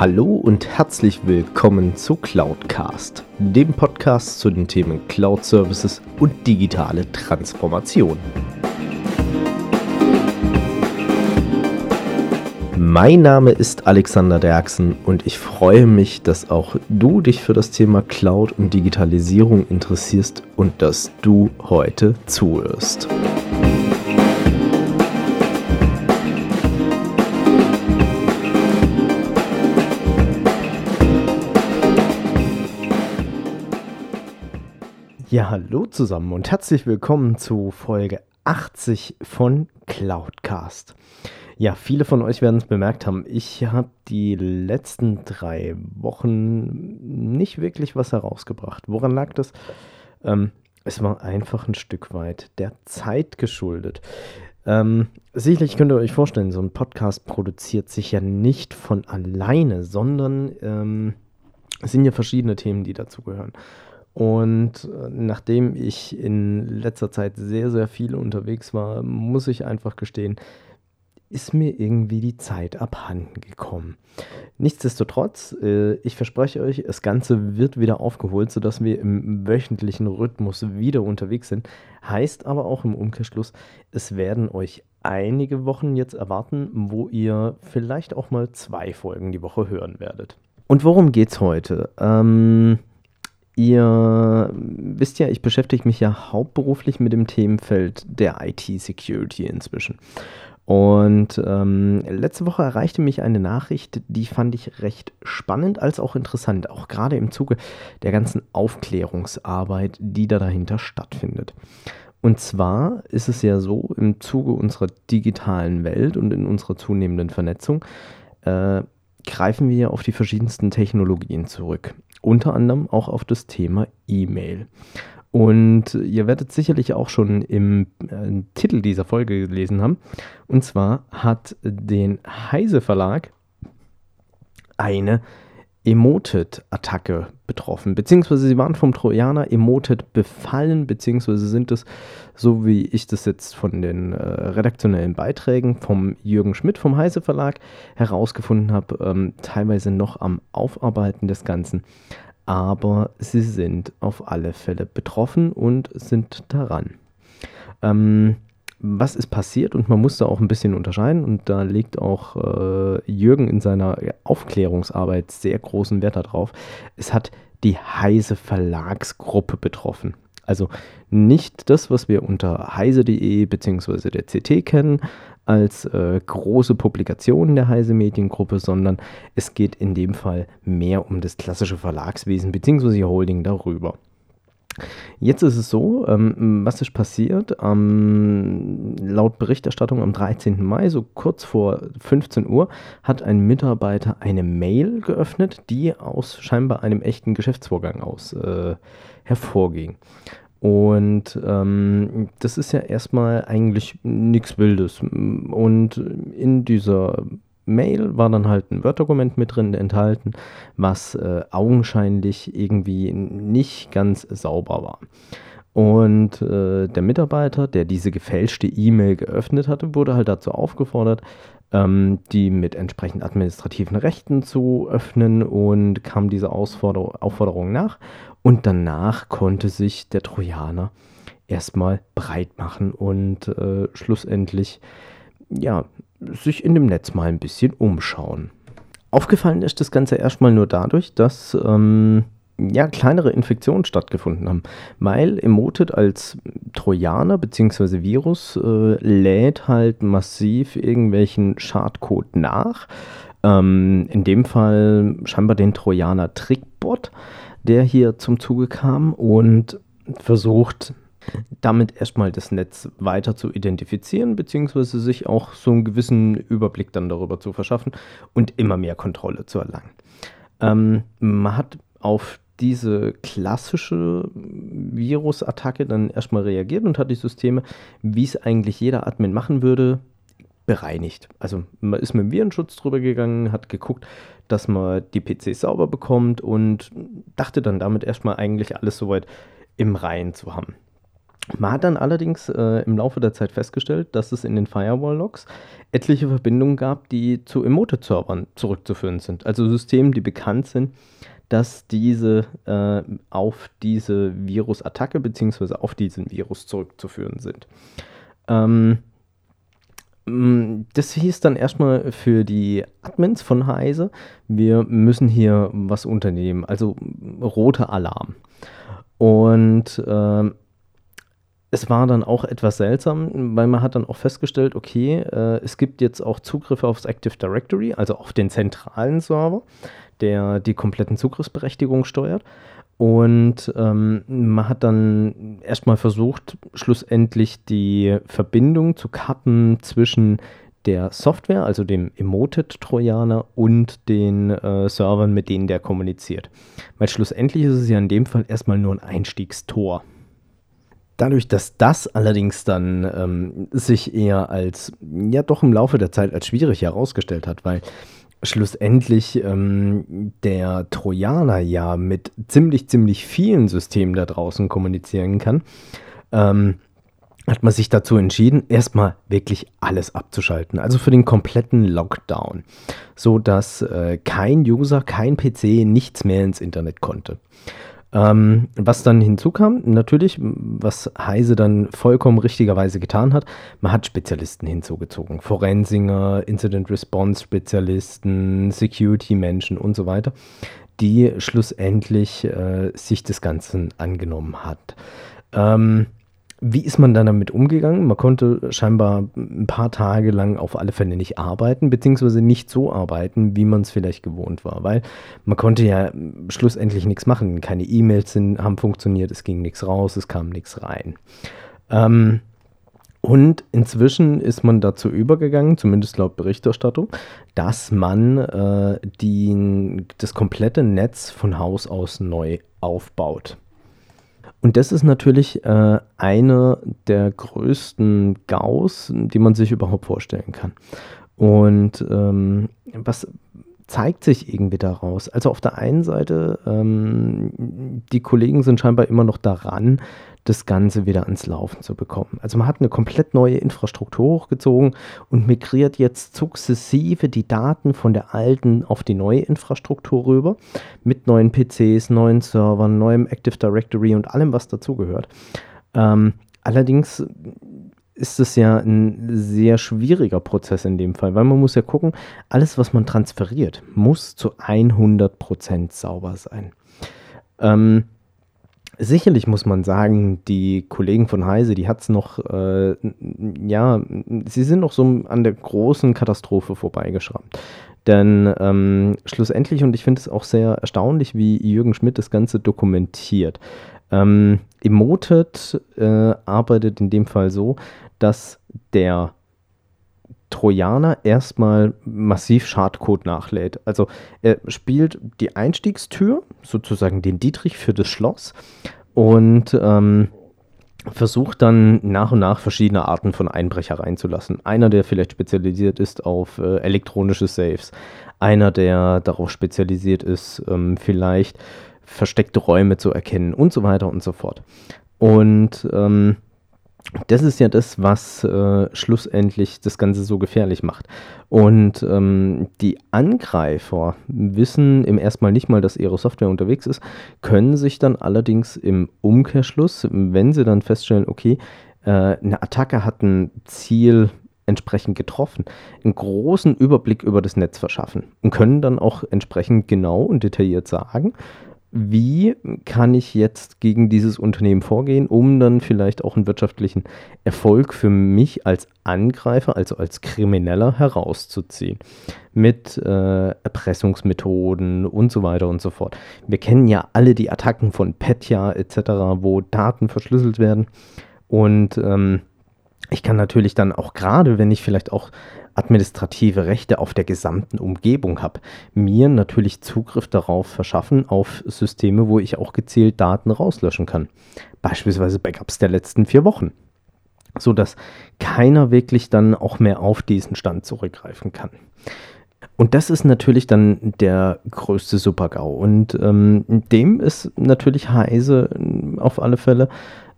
Hallo und herzlich willkommen zu Cloudcast, dem Podcast zu den Themen Cloud Services und digitale Transformation. Mein Name ist Alexander Derksen und ich freue mich, dass auch du dich für das Thema Cloud und Digitalisierung interessierst und dass du heute zuhörst. Ja, hallo zusammen und herzlich willkommen zu Folge 80 von Cloudcast. Ja, viele von euch werden es bemerkt haben, ich habe die letzten drei Wochen nicht wirklich was herausgebracht. Woran lag das? Ähm, es war einfach ein Stück weit der Zeit geschuldet. Ähm, sicherlich könnt ihr euch vorstellen, so ein Podcast produziert sich ja nicht von alleine, sondern ähm, es sind ja verschiedene Themen, die dazugehören. Und äh, nachdem ich in letzter Zeit sehr, sehr viel unterwegs war, muss ich einfach gestehen, ist mir irgendwie die Zeit abhanden gekommen. Nichtsdestotrotz, äh, ich verspreche euch, das Ganze wird wieder aufgeholt, sodass wir im wöchentlichen Rhythmus wieder unterwegs sind. Heißt aber auch im Umkehrschluss, es werden euch einige Wochen jetzt erwarten, wo ihr vielleicht auch mal zwei Folgen die Woche hören werdet. Und worum geht's heute? Ähm, Ihr wisst ja, ich beschäftige mich ja hauptberuflich mit dem Themenfeld der IT-Security inzwischen. Und ähm, letzte Woche erreichte mich eine Nachricht, die fand ich recht spannend als auch interessant, auch gerade im Zuge der ganzen Aufklärungsarbeit, die da dahinter stattfindet. Und zwar ist es ja so, im Zuge unserer digitalen Welt und in unserer zunehmenden Vernetzung äh, greifen wir auf die verschiedensten Technologien zurück unter anderem auch auf das Thema E-Mail. Und ihr werdet sicherlich auch schon im äh, Titel dieser Folge gelesen haben. Und zwar hat den Heise Verlag eine Emoted-Attacke betroffen, beziehungsweise sie waren vom Trojaner Emoted befallen, beziehungsweise sind es, so wie ich das jetzt von den äh, redaktionellen Beiträgen vom Jürgen Schmidt vom Heise Verlag herausgefunden habe, ähm, teilweise noch am Aufarbeiten des Ganzen. Aber sie sind auf alle Fälle betroffen und sind daran. Ähm, was ist passiert und man muss da auch ein bisschen unterscheiden und da legt auch äh, Jürgen in seiner Aufklärungsarbeit sehr großen Wert darauf. Es hat die Heise Verlagsgruppe betroffen. Also nicht das, was wir unter heise.de bzw. der CT kennen als äh, große Publikation der Heise Mediengruppe, sondern es geht in dem Fall mehr um das klassische Verlagswesen bzw. Holding darüber. Jetzt ist es so, ähm, was ist passiert? Ähm, laut Berichterstattung am 13. Mai, so kurz vor 15 Uhr, hat ein Mitarbeiter eine Mail geöffnet, die aus scheinbar einem echten Geschäftsvorgang aus äh, hervorging. Und ähm, das ist ja erstmal eigentlich nichts Wildes. Und in dieser Mail war dann halt ein Word-Dokument mit drin enthalten, was äh, augenscheinlich irgendwie nicht ganz sauber war. Und äh, der Mitarbeiter, der diese gefälschte E-Mail geöffnet hatte, wurde halt dazu aufgefordert, ähm, die mit entsprechend administrativen Rechten zu öffnen und kam diese Ausforder Aufforderung nach. Und danach konnte sich der Trojaner erstmal breit machen und äh, schlussendlich ja, sich in dem Netz mal ein bisschen umschauen. Aufgefallen ist das Ganze erstmal nur dadurch, dass ähm, ja, kleinere Infektionen stattgefunden haben. Weil Emotet als Trojaner bzw. Virus äh, lädt halt massiv irgendwelchen Schadcode nach. Ähm, in dem Fall scheinbar den Trojaner Trickbot, der hier zum Zuge kam und versucht damit erstmal das Netz weiter zu identifizieren, beziehungsweise sich auch so einen gewissen Überblick dann darüber zu verschaffen und immer mehr Kontrolle zu erlangen. Ähm, man hat auf diese klassische Virusattacke dann erstmal reagiert und hat die Systeme, wie es eigentlich jeder Admin machen würde, bereinigt. Also man ist mit dem Virenschutz drüber gegangen, hat geguckt, dass man die PCs sauber bekommt und dachte dann damit erstmal eigentlich alles soweit im Reihen zu haben. Man hat dann allerdings äh, im Laufe der Zeit festgestellt, dass es in den Firewall-Logs etliche Verbindungen gab, die zu Emoted-Servern zurückzuführen sind. Also Systemen, die bekannt sind, dass diese äh, auf diese Virusattacke bzw. auf diesen Virus zurückzuführen sind. Ähm, mm, das hieß dann erstmal für die Admins von Heise, wir müssen hier was unternehmen, also roter Alarm. Und ähm, es war dann auch etwas seltsam, weil man hat dann auch festgestellt, okay, äh, es gibt jetzt auch Zugriffe aufs Active Directory, also auf den zentralen Server, der die kompletten Zugriffsberechtigungen steuert. Und ähm, man hat dann erstmal versucht, schlussendlich die Verbindung zu kappen zwischen der Software, also dem Emoted-Trojaner und den äh, Servern, mit denen der kommuniziert. Weil schlussendlich ist es ja in dem Fall erstmal nur ein Einstiegstor. Dadurch, dass das allerdings dann ähm, sich eher als, ja doch im Laufe der Zeit als schwierig herausgestellt hat, weil schlussendlich ähm, der Trojaner ja mit ziemlich, ziemlich vielen Systemen da draußen kommunizieren kann, ähm, hat man sich dazu entschieden, erstmal wirklich alles abzuschalten. Also für den kompletten Lockdown. So dass äh, kein User, kein PC nichts mehr ins Internet konnte. Ähm, was dann hinzukam, natürlich, was Heise dann vollkommen richtigerweise getan hat, man hat Spezialisten hinzugezogen. Forensinger, Incident Response Spezialisten, Security-Menschen und so weiter, die schlussendlich äh, sich des Ganzen angenommen hat. Ähm, wie ist man dann damit umgegangen? Man konnte scheinbar ein paar Tage lang auf alle Fälle nicht arbeiten, beziehungsweise nicht so arbeiten, wie man es vielleicht gewohnt war, weil man konnte ja schlussendlich nichts machen. Keine E-Mails haben funktioniert, es ging nichts raus, es kam nichts rein. Ähm, und inzwischen ist man dazu übergegangen, zumindest laut Berichterstattung, dass man äh, die, das komplette Netz von Haus aus neu aufbaut. Und das ist natürlich äh, eine der größten Gaus, die man sich überhaupt vorstellen kann. Und ähm, was zeigt sich irgendwie daraus? Also auf der einen Seite, ähm, die Kollegen sind scheinbar immer noch daran, das Ganze wieder ans Laufen zu bekommen. Also man hat eine komplett neue Infrastruktur hochgezogen und migriert jetzt sukzessive die Daten von der alten auf die neue Infrastruktur rüber mit neuen PCs, neuen Servern, neuem Active Directory und allem, was dazugehört. Ähm, allerdings ist es ja ein sehr schwieriger Prozess in dem Fall, weil man muss ja gucken, alles, was man transferiert, muss zu 100% sauber sein. Ähm, Sicherlich muss man sagen, die Kollegen von Heise, die hat es noch, äh, ja, sie sind noch so an der großen Katastrophe vorbeigeschrammt. Denn ähm, schlussendlich, und ich finde es auch sehr erstaunlich, wie Jürgen Schmidt das Ganze dokumentiert. Ähm, Emoted äh, arbeitet in dem Fall so, dass der Trojaner erstmal massiv Schadcode nachlädt. Also er spielt die Einstiegstür, sozusagen den Dietrich für das Schloss und ähm, versucht dann nach und nach verschiedene Arten von Einbrecher reinzulassen. Einer, der vielleicht spezialisiert ist auf äh, elektronische Saves. Einer, der darauf spezialisiert ist, ähm, vielleicht versteckte Räume zu erkennen und so weiter und so fort. Und ähm, das ist ja das, was äh, schlussendlich das Ganze so gefährlich macht. Und ähm, die Angreifer wissen im ersten Mal nicht mal, dass ihre Software unterwegs ist, können sich dann allerdings im Umkehrschluss, wenn sie dann feststellen, okay, äh, eine Attacke hat ein Ziel entsprechend getroffen, einen großen Überblick über das Netz verschaffen und können dann auch entsprechend genau und detailliert sagen, wie kann ich jetzt gegen dieses Unternehmen vorgehen, um dann vielleicht auch einen wirtschaftlichen Erfolg für mich als Angreifer, also als Krimineller herauszuziehen. Mit äh, Erpressungsmethoden und so weiter und so fort. Wir kennen ja alle die Attacken von Petya etc., wo Daten verschlüsselt werden. Und ähm, ich kann natürlich dann auch gerade, wenn ich vielleicht auch administrative Rechte auf der gesamten Umgebung habe, mir natürlich Zugriff darauf verschaffen auf Systeme, wo ich auch gezielt Daten rauslöschen kann. Beispielsweise Backups der letzten vier Wochen. So dass keiner wirklich dann auch mehr auf diesen Stand zurückgreifen kann. Und das ist natürlich dann der größte Super-GAU. Und ähm, dem ist natürlich Heise auf alle Fälle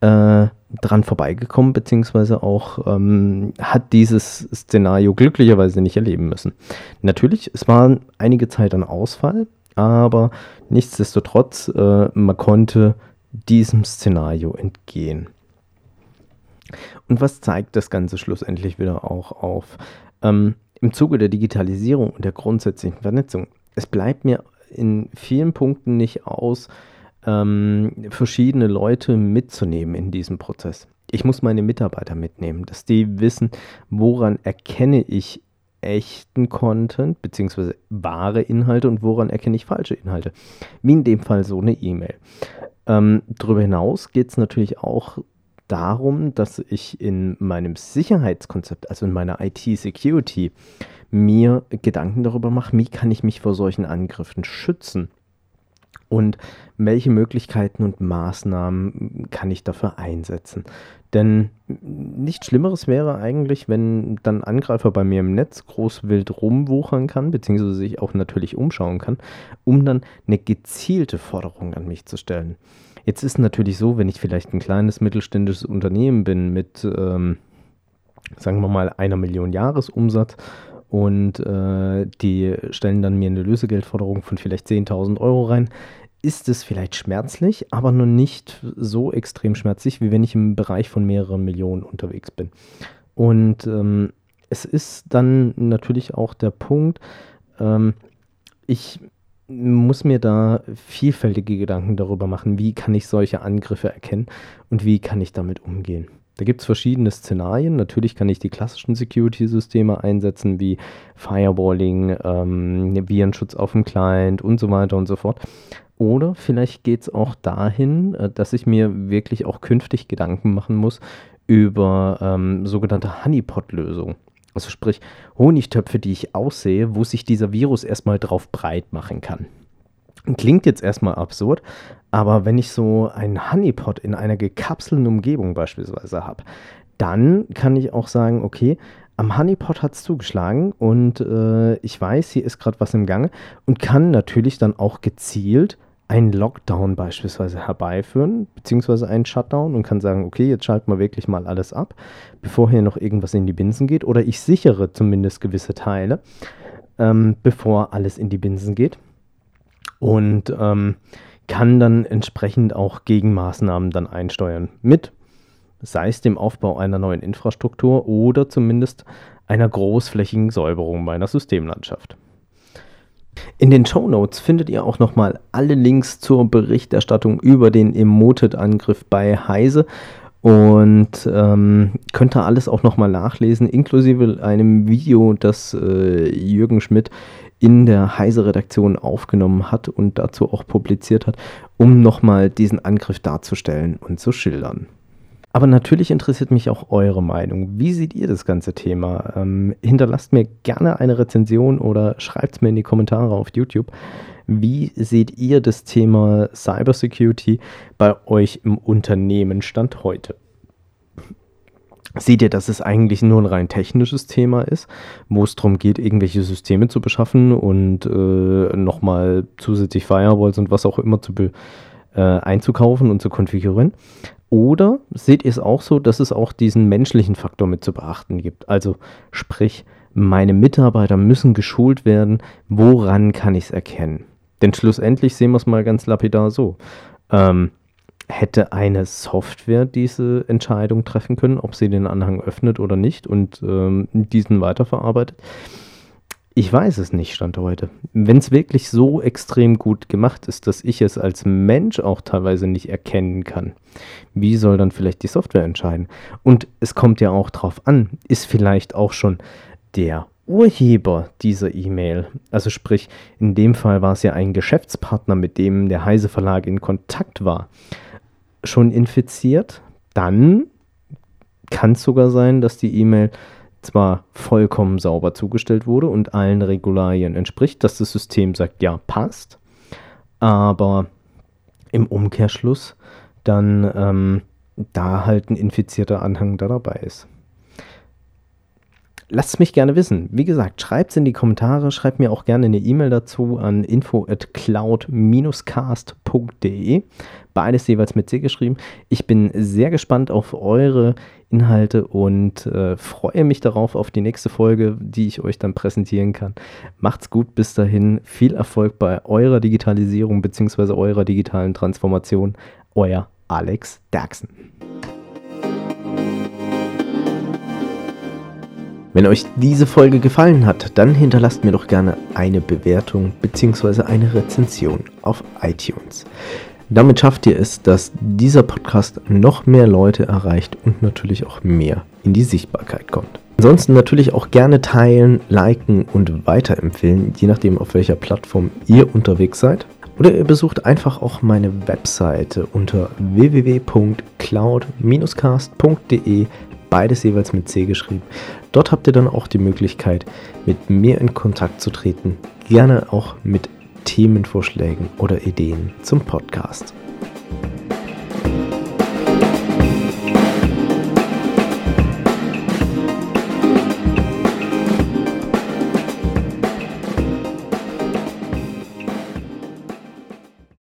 äh, dran vorbeigekommen, beziehungsweise auch ähm, hat dieses Szenario glücklicherweise nicht erleben müssen. Natürlich, es war einige Zeit ein Ausfall, aber nichtsdestotrotz, äh, man konnte diesem Szenario entgehen. Und was zeigt das Ganze schlussendlich wieder auch auf? Ähm, Im Zuge der Digitalisierung und der grundsätzlichen Vernetzung, es bleibt mir in vielen Punkten nicht aus, ähm, verschiedene Leute mitzunehmen in diesem Prozess. Ich muss meine Mitarbeiter mitnehmen, dass die wissen, woran erkenne ich echten Content bzw. wahre Inhalte und woran erkenne ich falsche Inhalte. Wie in dem Fall so eine E-Mail. Ähm, darüber hinaus geht es natürlich auch darum, dass ich in meinem Sicherheitskonzept, also in meiner IT-Security, mir Gedanken darüber mache, wie kann ich mich vor solchen Angriffen schützen und welche Möglichkeiten und Maßnahmen kann ich dafür einsetzen. Denn nichts Schlimmeres wäre eigentlich, wenn dann Angreifer bei mir im Netz groß wild rumwuchern kann, beziehungsweise sich auch natürlich umschauen kann, um dann eine gezielte Forderung an mich zu stellen. Jetzt ist natürlich so, wenn ich vielleicht ein kleines mittelständisches Unternehmen bin mit, ähm, sagen wir mal, einer Million Jahresumsatz und äh, die stellen dann mir eine Lösegeldforderung von vielleicht 10.000 Euro rein, ist es vielleicht schmerzlich, aber noch nicht so extrem schmerzlich, wie wenn ich im Bereich von mehreren Millionen unterwegs bin. Und ähm, es ist dann natürlich auch der Punkt, ähm, ich muss mir da vielfältige Gedanken darüber machen, wie kann ich solche Angriffe erkennen und wie kann ich damit umgehen. Da gibt es verschiedene Szenarien. Natürlich kann ich die klassischen Security-Systeme einsetzen, wie Firewalling, ähm, Virenschutz auf dem Client und so weiter und so fort. Oder vielleicht geht es auch dahin, äh, dass ich mir wirklich auch künftig Gedanken machen muss über ähm, sogenannte Honeypot-Lösungen. Also sprich Honigtöpfe, die ich aussehe, wo sich dieser Virus erstmal drauf breit machen kann. Klingt jetzt erstmal absurd, aber wenn ich so einen Honeypot in einer gekapselten Umgebung beispielsweise habe, dann kann ich auch sagen, okay, am Honeypot hat es zugeschlagen und äh, ich weiß, hier ist gerade was im Gange und kann natürlich dann auch gezielt einen Lockdown beispielsweise herbeiführen, beziehungsweise einen Shutdown und kann sagen, okay, jetzt schalten wir wirklich mal alles ab, bevor hier noch irgendwas in die Binsen geht. Oder ich sichere zumindest gewisse Teile, ähm, bevor alles in die Binsen geht. Und ähm, kann dann entsprechend auch Gegenmaßnahmen dann einsteuern mit, sei es dem Aufbau einer neuen Infrastruktur oder zumindest einer großflächigen Säuberung meiner Systemlandschaft. In den Show Notes findet ihr auch nochmal alle Links zur Berichterstattung über den Emoted-Angriff bei Heise und ähm, könnt ihr alles auch nochmal nachlesen, inklusive einem Video, das äh, Jürgen Schmidt in der Heise-Redaktion aufgenommen hat und dazu auch publiziert hat, um nochmal diesen Angriff darzustellen und zu schildern. Aber natürlich interessiert mich auch eure Meinung. Wie seht ihr das ganze Thema? Ähm, hinterlasst mir gerne eine Rezension oder schreibt es mir in die Kommentare auf YouTube. Wie seht ihr das Thema Cybersecurity bei euch im Unternehmen Stand heute? Seht ihr, dass es eigentlich nur ein rein technisches Thema ist, wo es darum geht, irgendwelche Systeme zu beschaffen und äh, nochmal zusätzlich Firewalls und was auch immer zu äh, einzukaufen und zu konfigurieren? Oder seht ihr es auch so, dass es auch diesen menschlichen Faktor mit zu beachten gibt? Also sprich, meine Mitarbeiter müssen geschult werden, woran kann ich es erkennen? Denn schlussendlich sehen wir es mal ganz lapidar so. Ähm, hätte eine Software diese Entscheidung treffen können, ob sie den Anhang öffnet oder nicht und ähm, diesen weiterverarbeitet? Ich weiß es nicht, Stand heute. Wenn es wirklich so extrem gut gemacht ist, dass ich es als Mensch auch teilweise nicht erkennen kann, wie soll dann vielleicht die Software entscheiden? Und es kommt ja auch drauf an, ist vielleicht auch schon der Urheber dieser E-Mail, also sprich, in dem Fall war es ja ein Geschäftspartner, mit dem der Heise Verlag in Kontakt war, schon infiziert, dann kann es sogar sein, dass die E-Mail zwar vollkommen sauber zugestellt wurde und allen Regularien entspricht, dass das System sagt, ja, passt, aber im Umkehrschluss dann ähm, da halt ein infizierter Anhang da dabei ist. Lasst mich gerne wissen. Wie gesagt, schreibt es in die Kommentare, schreibt mir auch gerne eine E-Mail dazu an info at cloud-cast.de. Beides jeweils mit C geschrieben. Ich bin sehr gespannt auf eure Inhalte und äh, freue mich darauf auf die nächste Folge, die ich euch dann präsentieren kann. Macht's gut, bis dahin. Viel Erfolg bei eurer Digitalisierung bzw. eurer digitalen Transformation. Euer Alex Derksen. Wenn euch diese Folge gefallen hat, dann hinterlasst mir doch gerne eine Bewertung bzw. eine Rezension auf iTunes. Damit schafft ihr es, dass dieser Podcast noch mehr Leute erreicht und natürlich auch mehr in die Sichtbarkeit kommt. Ansonsten natürlich auch gerne teilen, liken und weiterempfehlen, je nachdem auf welcher Plattform ihr unterwegs seid. Oder ihr besucht einfach auch meine Webseite unter www.cloud-cast.de beides jeweils mit C geschrieben. Dort habt ihr dann auch die Möglichkeit, mit mir in Kontakt zu treten, gerne auch mit Themenvorschlägen oder Ideen zum Podcast.